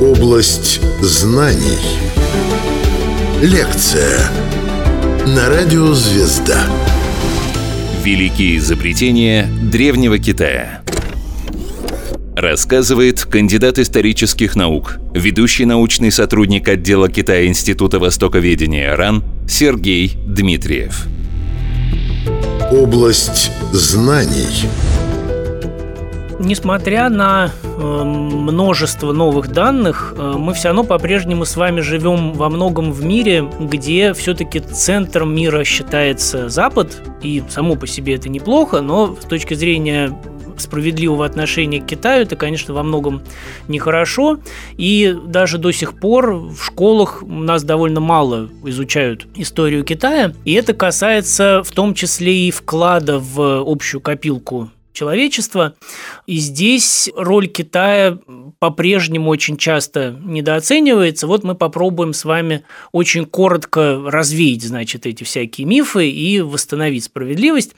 Область знаний. Лекция на радио «Звезда». Великие изобретения древнего Китая. Рассказывает кандидат исторических наук, ведущий научный сотрудник отдела Китая Института Востоковедения РАН Сергей Дмитриев. Область знаний. Несмотря на э, множество новых данных, э, мы все равно по-прежнему с вами живем во многом в мире, где все-таки центром мира считается Запад, и само по себе это неплохо, но с точки зрения справедливого отношения к Китаю, это, конечно, во многом нехорошо. И даже до сих пор в школах у нас довольно мало изучают историю Китая. И это касается в том числе и вклада в общую копилку человечества. И здесь роль Китая по-прежнему очень часто недооценивается. Вот мы попробуем с вами очень коротко развеять, значит, эти всякие мифы и восстановить справедливость.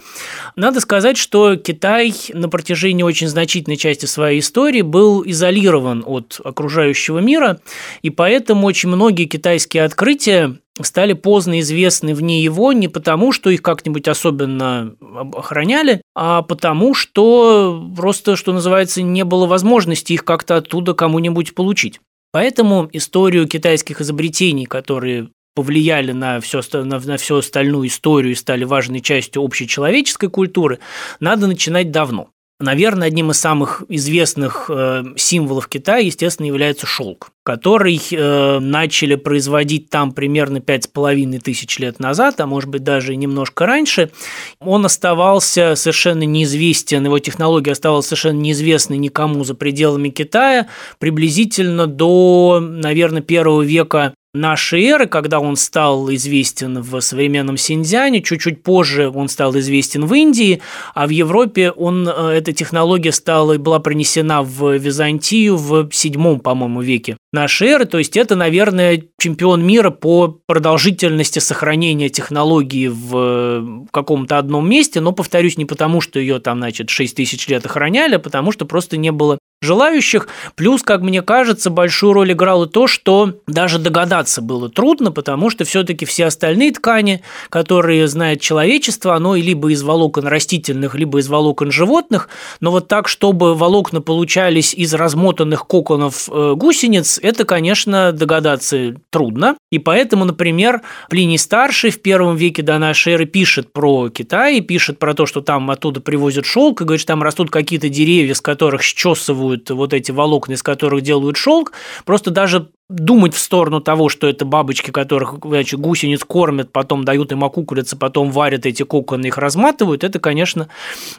Надо сказать, что Китай на протяжении очень значительной части своей истории был изолирован от окружающего мира, и поэтому очень многие китайские открытия стали поздно известны вне его не потому, что их как-нибудь особенно охраняли, а потому, что просто, что называется, не было возможности их как-то оттуда кому-нибудь получить. Поэтому историю китайских изобретений, которые повлияли на, все, на, на всю остальную историю и стали важной частью общечеловеческой культуры, надо начинать давно. Наверное, одним из самых известных э, символов Китая, естественно, является шелк, который э, начали производить там примерно пять с половиной тысяч лет назад, а может быть даже немножко раньше. Он оставался совершенно неизвестен, его технология оставалась совершенно неизвестной никому за пределами Китая приблизительно до, наверное, первого века нашей эры, когда он стал известен в современном Синьцзяне, чуть-чуть позже он стал известен в Индии, а в Европе он, э, эта технология стала, была принесена в Византию в седьмом, по-моему, веке нашей эры, то есть это, наверное, чемпион мира по продолжительности сохранения технологии в каком-то одном месте, но, повторюсь, не потому, что ее там, значит, 6 тысяч лет охраняли, а потому что просто не было желающих. Плюс, как мне кажется, большую роль играло то, что даже догадаться было трудно, потому что все-таки все остальные ткани, которые знает человечество, оно либо из волокон растительных, либо из волокон животных, но вот так, чтобы волокна получались из размотанных коконов э, гусениц, это, конечно, догадаться трудно. И поэтому, например, Плиний Старший в первом веке до нашей эры пишет про Китай, пишет про то, что там оттуда привозят шелк, и говорит, что там растут какие-то деревья, с которых счесывают вот эти волокна, из которых делают шелк, просто даже думать в сторону того, что это бабочки, которых значит, гусениц кормят, потом дают им окуколиться, потом варят эти коконы, их разматывают, это, конечно,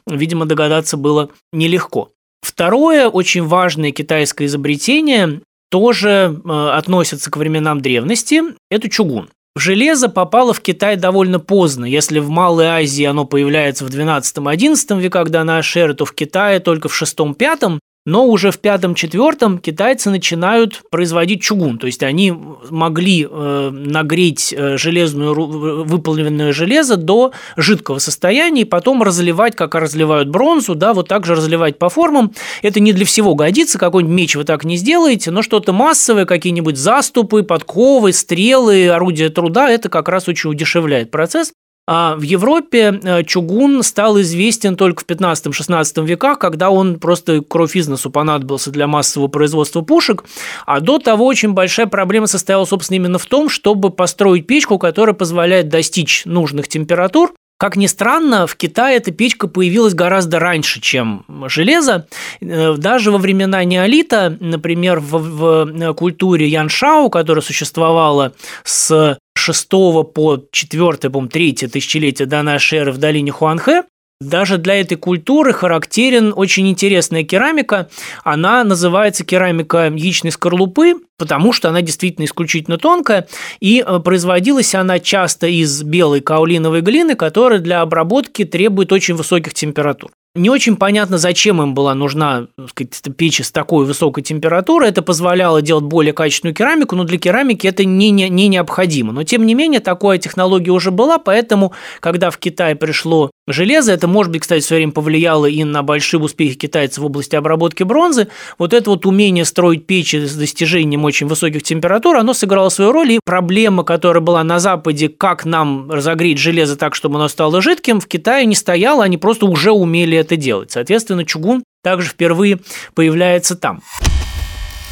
видимо, догадаться было нелегко. Второе очень важное китайское изобретение тоже э, относится к временам древности, это чугун. Железо попало в Китай довольно поздно. Если в Малой Азии оно появляется в 12-11 веках до нашей эры, то в Китае только в 6-5. Но уже в пятом-четвертом китайцы начинают производить чугун, то есть они могли э, нагреть э, железную, выполненное железо до жидкого состояния и потом разливать, как разливают бронзу, да, вот так же разливать по формам. Это не для всего годится, какой-нибудь меч вы так не сделаете, но что-то массовое, какие-нибудь заступы, подковы, стрелы, орудия труда, это как раз очень удешевляет процесс. А в Европе э, чугун стал известен только в 15-16 веках, когда он просто кровь из носу понадобился для массового производства пушек. А до того очень большая проблема состояла, собственно, именно в том, чтобы построить печку, которая позволяет достичь нужных температур, как ни странно, в Китае эта печка появилась гораздо раньше, чем железо. Э, даже во времена неолита, например, в, в культуре Яншау, которая существовала с 6 по 4, по 3 тысячелетие до нашей эры в долине Хуанхэ, даже для этой культуры характерен очень интересная керамика. Она называется керамика яичной скорлупы, потому что она действительно исключительно тонкая, и э, производилась она часто из белой каолиновой глины, которая для обработки требует очень высоких температур. Не очень понятно, зачем им была нужна сказать, печь с такой высокой температурой. Это позволяло делать более качественную керамику, но для керамики это не, не, не необходимо. Но тем не менее, такая технология уже была, поэтому, когда в Китай пришло железо, это, может быть, кстати, в свое время повлияло и на большие успехи китайцев в области обработки бронзы, вот это вот умение строить печи с достижением очень высоких температур, оно сыграло свою роль, и проблема, которая была на Западе, как нам разогреть железо так, чтобы оно стало жидким, в Китае не стояла, они просто уже умели это делать. Соответственно, чугун также впервые появляется там.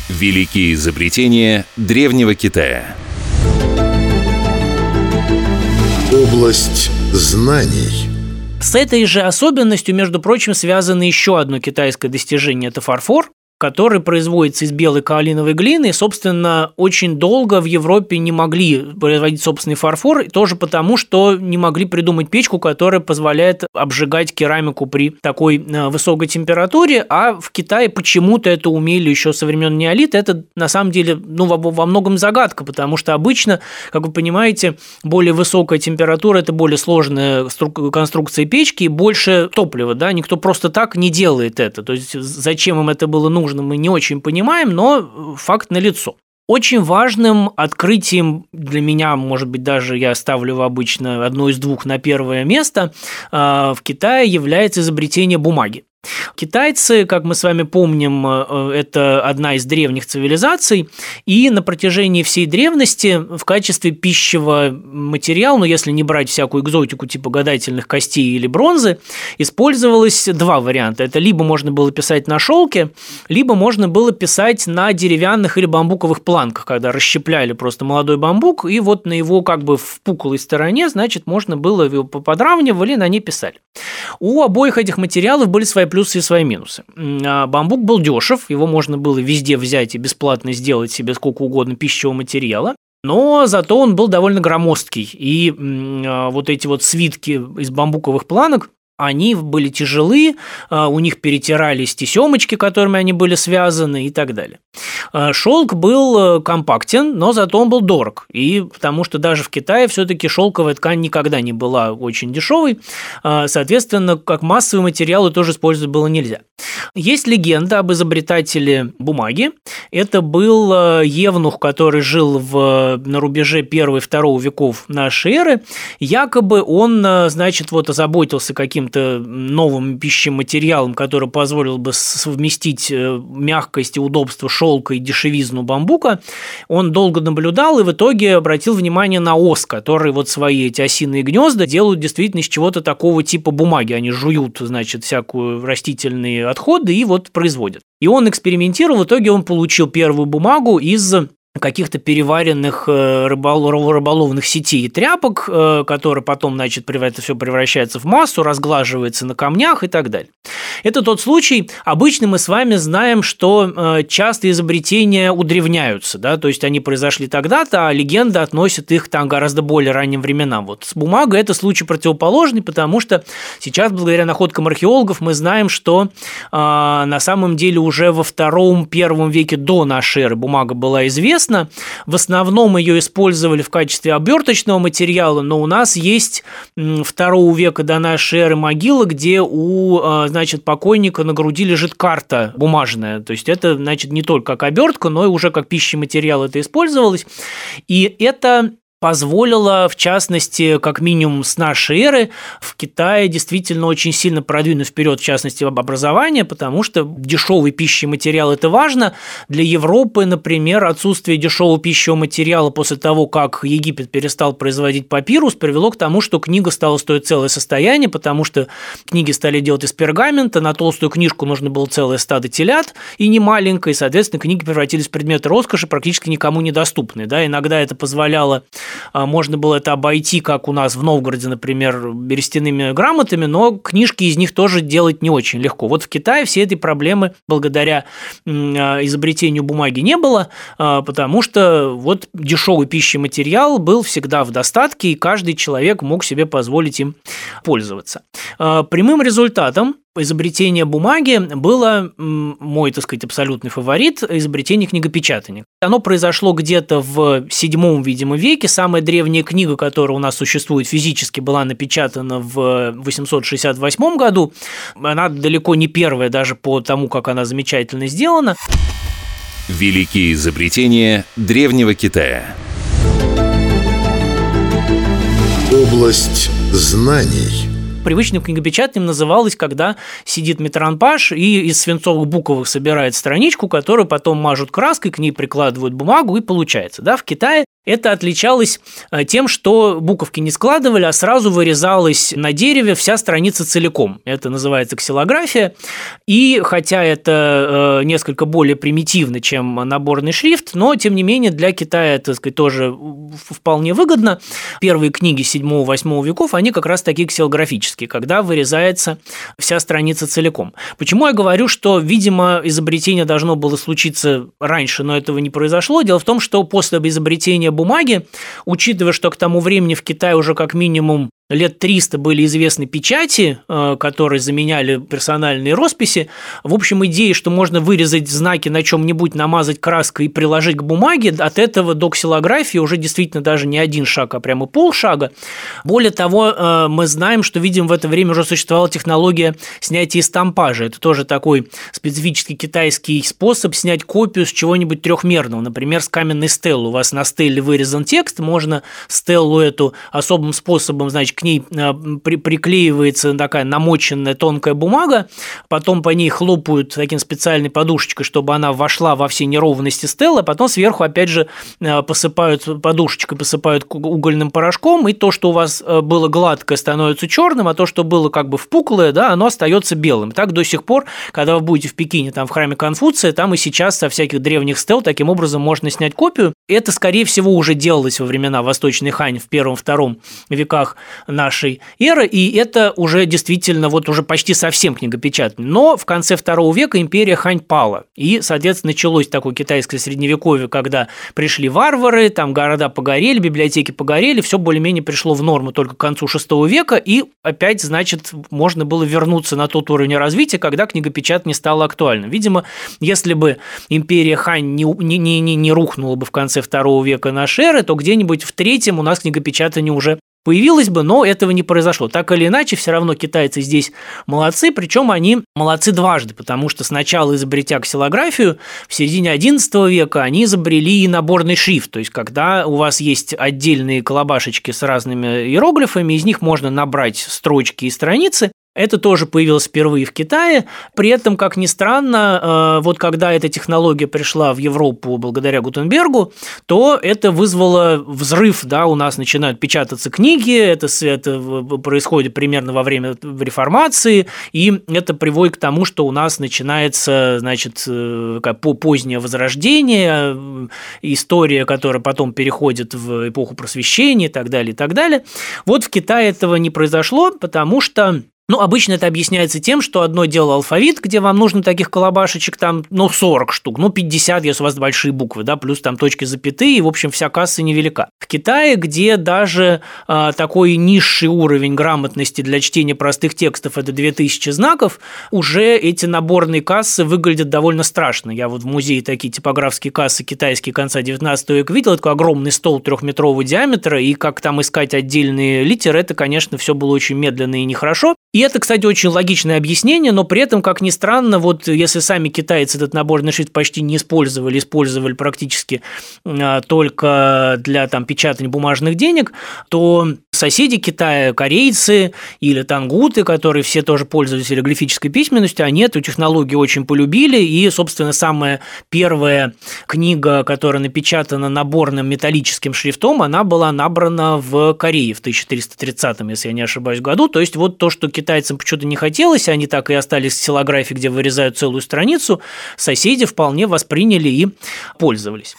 Великие изобретения древнего Китая. Область знаний. С этой же особенностью, между прочим, связано еще одно китайское достижение – это фарфор который производится из белой каолиновой глины, собственно, очень долго в Европе не могли производить собственный фарфор, тоже потому, что не могли придумать печку, которая позволяет обжигать керамику при такой э, высокой температуре, а в Китае почему-то это умели еще со времен неолита. Это, на самом деле, ну, во, во многом загадка, потому что обычно, как вы понимаете, более высокая температура – это более сложная конструкция печки и больше топлива, да, никто просто так не делает это, то есть зачем им это было нужно, нужно, мы не очень понимаем, но факт налицо. Очень важным открытием для меня, может быть, даже я ставлю обычно одно из двух на первое место, а, в Китае является изобретение бумаги. Китайцы, как мы с вами помним, э, это одна из древних цивилизаций, и на протяжении всей древности в качестве пищевого материала, ну если не брать всякую экзотику типа гадательных костей или бронзы, использовалось два варианта. Это либо можно было писать на шелке, либо можно было писать на деревянных или бамбуковых планках, когда расщепляли просто молодой бамбук, и вот на его как бы впуклой стороне, значит, можно было его подравнивали, на ней писали. У обоих этих материалов были свои плюсы и свои минусы. А бамбук был дешев, его можно было везде взять и бесплатно сделать себе сколько угодно пищевого материала. Но зато он был довольно громоздкий. И а, вот эти вот свитки из бамбуковых планок они были тяжелы, а, у них перетирались тесемочки, которыми они были связаны и так далее. А, шелк был э, компактен, но зато он был дорог. И потому что даже в Китае все-таки шелковая ткань никогда не была очень дешевой. А, соответственно, как массовый материал тоже использовать было нельзя. Есть легенда об изобретателе бумаги. Это был э, евнух, который жил в, на рубеже 1-2 веков нашей эры. Якобы он, э, значит, вот озаботился каким каким-то новым пищематериалом, который позволил бы совместить э, мягкость и удобство шелка и дешевизну бамбука, он долго наблюдал и в итоге обратил внимание на ос, которые вот свои эти осиные гнезда делают действительно из чего-то такого типа бумаги. Они жуют, значит, всякую растительные отходы и вот производят. И он экспериментировал, в итоге он получил первую бумагу из каких-то переваренных э, рыбол, рыболовных сетей и тряпок, э, которые потом, значит, это все превращается в массу, разглаживается на камнях и так далее. Это тот случай, обычно мы с вами знаем, что э, часто изобретения удревняются, да, то есть они произошли тогда-то, а легенда относит их там гораздо более ранним временам. Вот с бумагой это случай противоположный, потому что сейчас, благодаря находкам археологов, мы знаем, что на самом деле уже во втором-первом веке до нашей эры бумага была известна, известно. В основном ее использовали в качестве оберточного материала, но у нас есть второго века до нашей эры могила, где у, а, значит, покойника на груди лежит карта бумажная. То есть это, значит, не только как обертка, но и уже как пищематериал это использовалось. И это позволило, в частности, как минимум с нашей эры, в Китае действительно очень сильно продвинуть вперед, в частности, об образование, потому что дешевый пищевый материал – это важно. Для Европы, например, отсутствие дешевого пищевого материала после того, как Египет перестал производить папирус, привело к тому, что книга стала стоить целое состояние, потому что книги стали делать из пергамента, на толстую книжку нужно было целое стадо телят, и не маленькое, и, соответственно, книги превратились в предметы роскоши, практически никому недоступные. Да? Иногда это позволяло можно было это обойти, как у нас в Новгороде, например, берестяными грамотами, но книжки из них тоже делать не очень легко. Вот в Китае все этой проблемы благодаря а, изобретению бумаги не было, а, потому что вот дешевый пищевой материал был всегда в достатке, и каждый человек мог себе позволить им пользоваться. Прямым результатом изобретение бумаги было мой, так сказать, абсолютный фаворит – изобретение книгопечатания. Оно произошло где-то в седьмом, видимо, веке. Самая древняя книга, которая у нас существует физически, была напечатана в 868 году. Она далеко не первая даже по тому, как она замечательно сделана. Великие изобретения древнего Китая. Область знаний – привычным книгопечатанием называлось, когда сидит метранпаш и из свинцовых буквок собирает страничку, которую потом мажут краской, к ней прикладывают бумагу и получается. Да? В Китае это отличалось э, тем, что буковки не складывали, а сразу вырезалась на дереве вся страница целиком. Это называется ксилография. И хотя это э, несколько более примитивно, чем наборный шрифт, но тем не менее для Китая это сказать, тоже вполне выгодно. Первые книги 7-8 веков, они как раз такие ксилографические, когда вырезается вся страница целиком. Почему я говорю, что, видимо, изобретение должно было случиться раньше, но этого не произошло? Дело в том, что после изобретения бумаги, учитывая, что к тому времени в Китае уже как минимум лет 300 были известны печати, э, которые заменяли персональные росписи. В общем, идея, что можно вырезать знаки на чем-нибудь, намазать краской и приложить к бумаге, от этого до ксилографии уже действительно даже не один шаг, а прямо полшага. Более того, э, мы знаем, что, видим, в это время уже существовала технология снятия стампажа. Это тоже такой специфический китайский способ снять копию с чего-нибудь трехмерного, например, с каменной стеллы. У вас на стелле вырезан текст, можно стеллу эту особым способом, значит, к ней э, при, приклеивается такая намоченная тонкая бумага, потом по ней хлопают таким специальной подушечкой, чтобы она вошла во все неровности стелы, потом сверху опять же э, посыпают подушечкой, посыпают угольным порошком, и то, что у вас э, было гладкое, становится черным, а то, что было как бы впуклое, да, оно остается белым. Так до сих пор, когда вы будете в Пекине, там в храме Конфуция, там и сейчас со всяких древних стел таким образом можно снять копию. Это, скорее всего, уже делалось во времена Восточной Хань в первом-втором веках нашей эры, и это уже действительно вот уже почти совсем книгопечатание. Но в конце второго века империя Хань пала, и, соответственно, началось такое китайское средневековье, когда пришли варвары, там города погорели, библиотеки погорели, все более-менее пришло в норму только к концу шестого века, и опять, значит, можно было вернуться на тот уровень развития, когда книгопечатание стало актуальным. Видимо, если бы империя Хань не, не, не, не рухнула бы в конце второго века нашей эры, то где-нибудь в третьем у нас книгопечатание уже появилось бы, но этого не произошло. Так или иначе, все равно китайцы здесь молодцы, причем они молодцы дважды, потому что сначала изобретя ксилографию, в середине XI века они изобрели и наборный шрифт, то есть когда у вас есть отдельные колобашечки с разными иероглифами, из них можно набрать строчки и страницы, это тоже появилось впервые в Китае. При этом, как ни странно, э, вот когда эта технология пришла в Европу благодаря Гутенбергу, то это вызвало взрыв, да, у нас начинают печататься книги, это, это происходит примерно во время реформации, и это приводит к тому, что у нас начинается, значит, э, позднее возрождение, э, история, которая потом переходит в эпоху просвещения и так далее, и так далее. Вот в Китае этого не произошло, потому что ну, обычно это объясняется тем, что одно дело алфавит, где вам нужно таких колобашечек там, ну, 40 штук, ну, 50, если у вас большие буквы, да, плюс там точки запятые, и, в общем, вся касса невелика. В Китае, где даже э, такой низший уровень грамотности для чтения простых текстов – это 2000 знаков, уже эти наборные кассы выглядят довольно страшно. Я вот в музее такие типографские кассы китайские конца 19 века видел, такой огромный стол трехметрового диаметра, и как там искать отдельные литеры, это, конечно, все было очень медленно и нехорошо. И это, кстати, очень логичное объяснение, но при этом, как ни странно, вот если сами китайцы этот наборный шрифт почти не использовали, использовали практически а, только для там, печатания бумажных денег, то соседи Китая, корейцы или тангуты, которые все тоже пользовались иероглифической письменностью, они эту технологию очень полюбили, и, собственно, самая первая книга, которая напечатана наборным металлическим шрифтом, она была набрана в Корее в 1330, если я не ошибаюсь, году, то есть вот то, что Китай китайцам почему-то не хотелось, они так и остались в силографии, где вырезают целую страницу, соседи вполне восприняли и пользовались.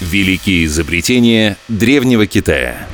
Великие изобретения древнего Китая.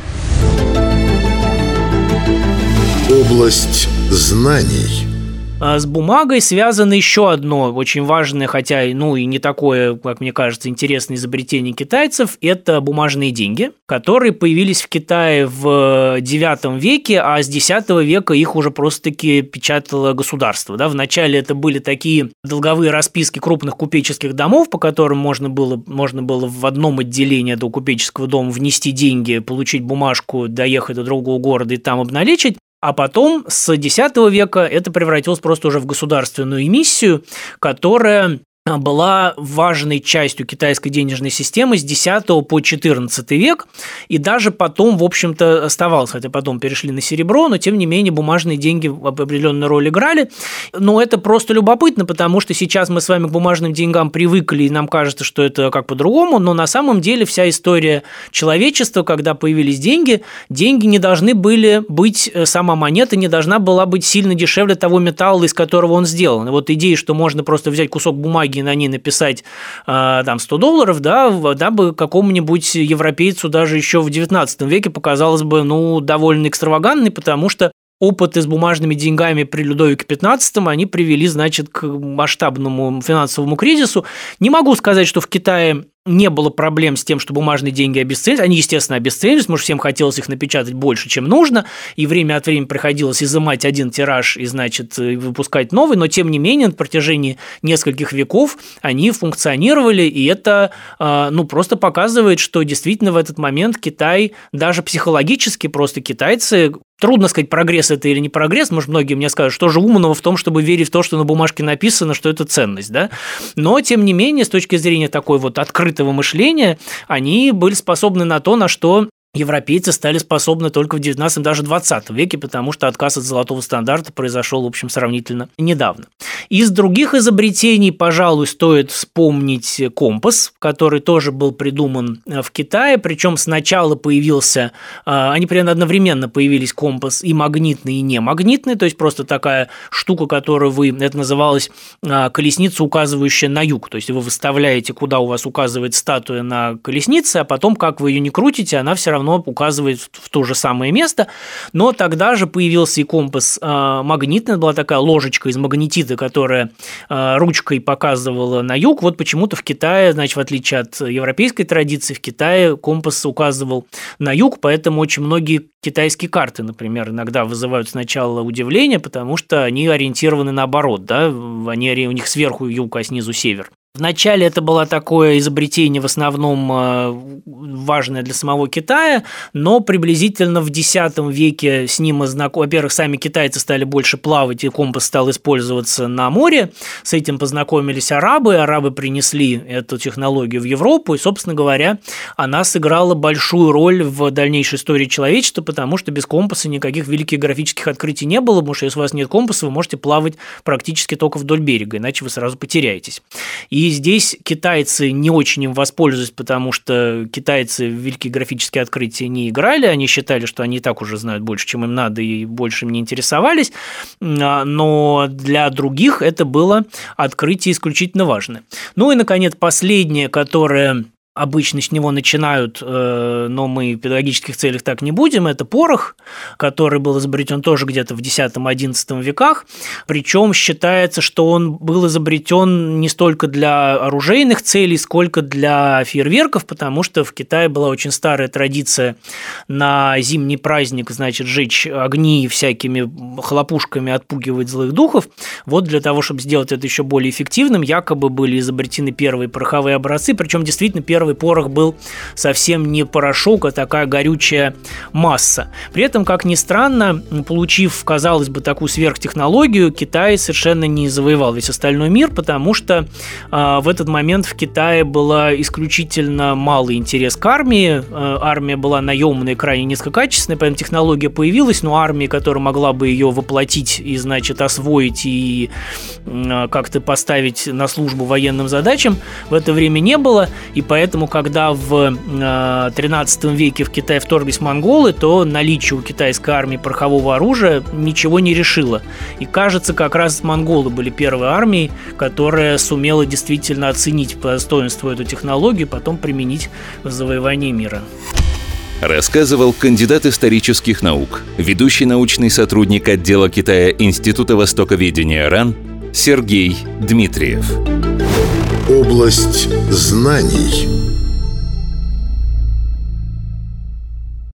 Область знаний – А с бумагой связано еще одно очень важное, хотя ну и не такое, как мне кажется, интересное изобретение китайцев – это бумажные деньги, которые появились в Китае в IX веке, а с X века их уже просто-таки печатало государство. Да? Вначале это были такие долговые расписки крупных купеческих домов, по которым можно было, можно было в одном отделении до купеческого дома внести деньги, получить бумажку, доехать до другого города и там обналичить. А потом с X века это превратилось просто уже в государственную эмиссию, которая была важной частью китайской денежной системы с 10 по 14 век, и даже потом, в общем-то, оставалось, хотя потом перешли на серебро, но тем не менее бумажные деньги определенную роль играли. Но это просто любопытно, потому что сейчас мы с вами к бумажным деньгам привыкли, и нам кажется, что это как по-другому, но на самом деле вся история человечества, когда появились деньги, деньги не должны были быть, э, сама монета не должна была быть сильно дешевле того металла, из которого он сделан. И вот идея, что можно просто взять кусок бумаги бумаги на ней написать а, там 100 долларов, да, бы какому-нибудь европейцу даже еще в 19 веке показалось бы, ну, довольно экстравагантной, потому что опыты с бумажными деньгами при Людовике XV, они привели, значит, к масштабному финансовому кризису. Не могу сказать, что в Китае не было проблем с тем, что бумажные деньги обесценились. Они, естественно, обесценились, потому что всем хотелось их напечатать больше, чем нужно, и время от времени приходилось изымать один тираж и, значит, выпускать новый, но, тем не менее, на протяжении нескольких веков они функционировали, и это, а, ну, просто показывает, что действительно в этот момент Китай, даже психологически просто китайцы Трудно сказать, прогресс это или не прогресс. Может, многие мне скажут, что же умного в том, чтобы верить в то, что на бумажке написано, что это ценность, да? Но, тем не менее, с точки зрения такой вот открытого мышления, они были способны на то, на что европейцы стали способны только в 19 даже 20 веке, потому что отказ от золотого стандарта произошел, в общем, сравнительно недавно. Из других изобретений, пожалуй, стоит вспомнить компас, который тоже был придуман э, в Китае, причем сначала появился, э, они примерно одновременно появились компас и магнитный, и немагнитный, то есть просто такая штука, которую вы, это называлось э, колесница, указывающая на юг, то есть вы выставляете, куда у вас указывает статуя на колеснице, а потом, как вы ее не крутите, она все равно равно указывает в то же самое место. Но тогда же появился и компас а, магнитный, была такая ложечка из магнетита, которая а, ручкой показывала на юг. Вот почему-то в Китае, значит, в отличие от европейской традиции, в Китае компас указывал на юг, поэтому очень многие китайские карты, например, иногда вызывают сначала удивление, потому что они ориентированы наоборот, да, они, у них сверху юг, а снизу север. Вначале это было такое изобретение в основном э, важное для самого Китая, но приблизительно в X веке с ним знаком... Во-первых, сами китайцы стали больше плавать, и компас стал использоваться на море. С этим познакомились арабы, арабы принесли эту технологию в Европу, и, собственно говоря, она сыграла большую роль в дальнейшей истории человечества, потому что без компаса никаких великих графических открытий не было, потому что если у вас нет компаса, вы можете плавать практически только вдоль берега, иначе вы сразу потеряетесь. И здесь китайцы не очень им воспользовались, потому что китайцы в великие графические открытия не играли, они считали, что они и так уже знают больше, чем им надо, и больше им не интересовались, а, но для других это было открытие исключительно важное. Ну и, наконец, последнее, которое обычно с него начинают, э, но мы в педагогических целях так не будем, это порох, который был изобретен тоже где-то в X-XI веках. Причем считается, что он был изобретен не столько для оружейных целей, сколько для фейерверков, потому что в Китае была очень старая традиция на зимний праздник, значит, жечь огни всякими хлопушками, отпугивать злых духов. Вот для того, чтобы сделать это еще более эффективным, якобы были изобретены первые пороховые образцы, причем действительно первые первый порох был совсем не порошок, а такая горючая масса. При этом, как ни странно, получив, казалось бы, такую сверхтехнологию, Китай совершенно не завоевал весь остальной мир, потому что э, в этот момент в Китае была исключительно малый интерес к армии. Э, армия была наемная, крайне низкокачественная, поэтому технология появилась, но армии, которая могла бы ее воплотить и, значит, освоить и э, как-то поставить на службу военным задачам, в это время не было, и поэтому Поэтому, когда в 13 э, веке в Китай вторглись монголы, то наличие у китайской армии порохового оружия ничего не решило. И кажется, как раз монголы были первой армией, которая сумела действительно оценить по достоинству эту технологию, потом применить в завоевании мира. Рассказывал кандидат исторических наук, ведущий научный сотрудник отдела Китая Института Востоковедения РАН Сергей Дмитриев. Область знаний –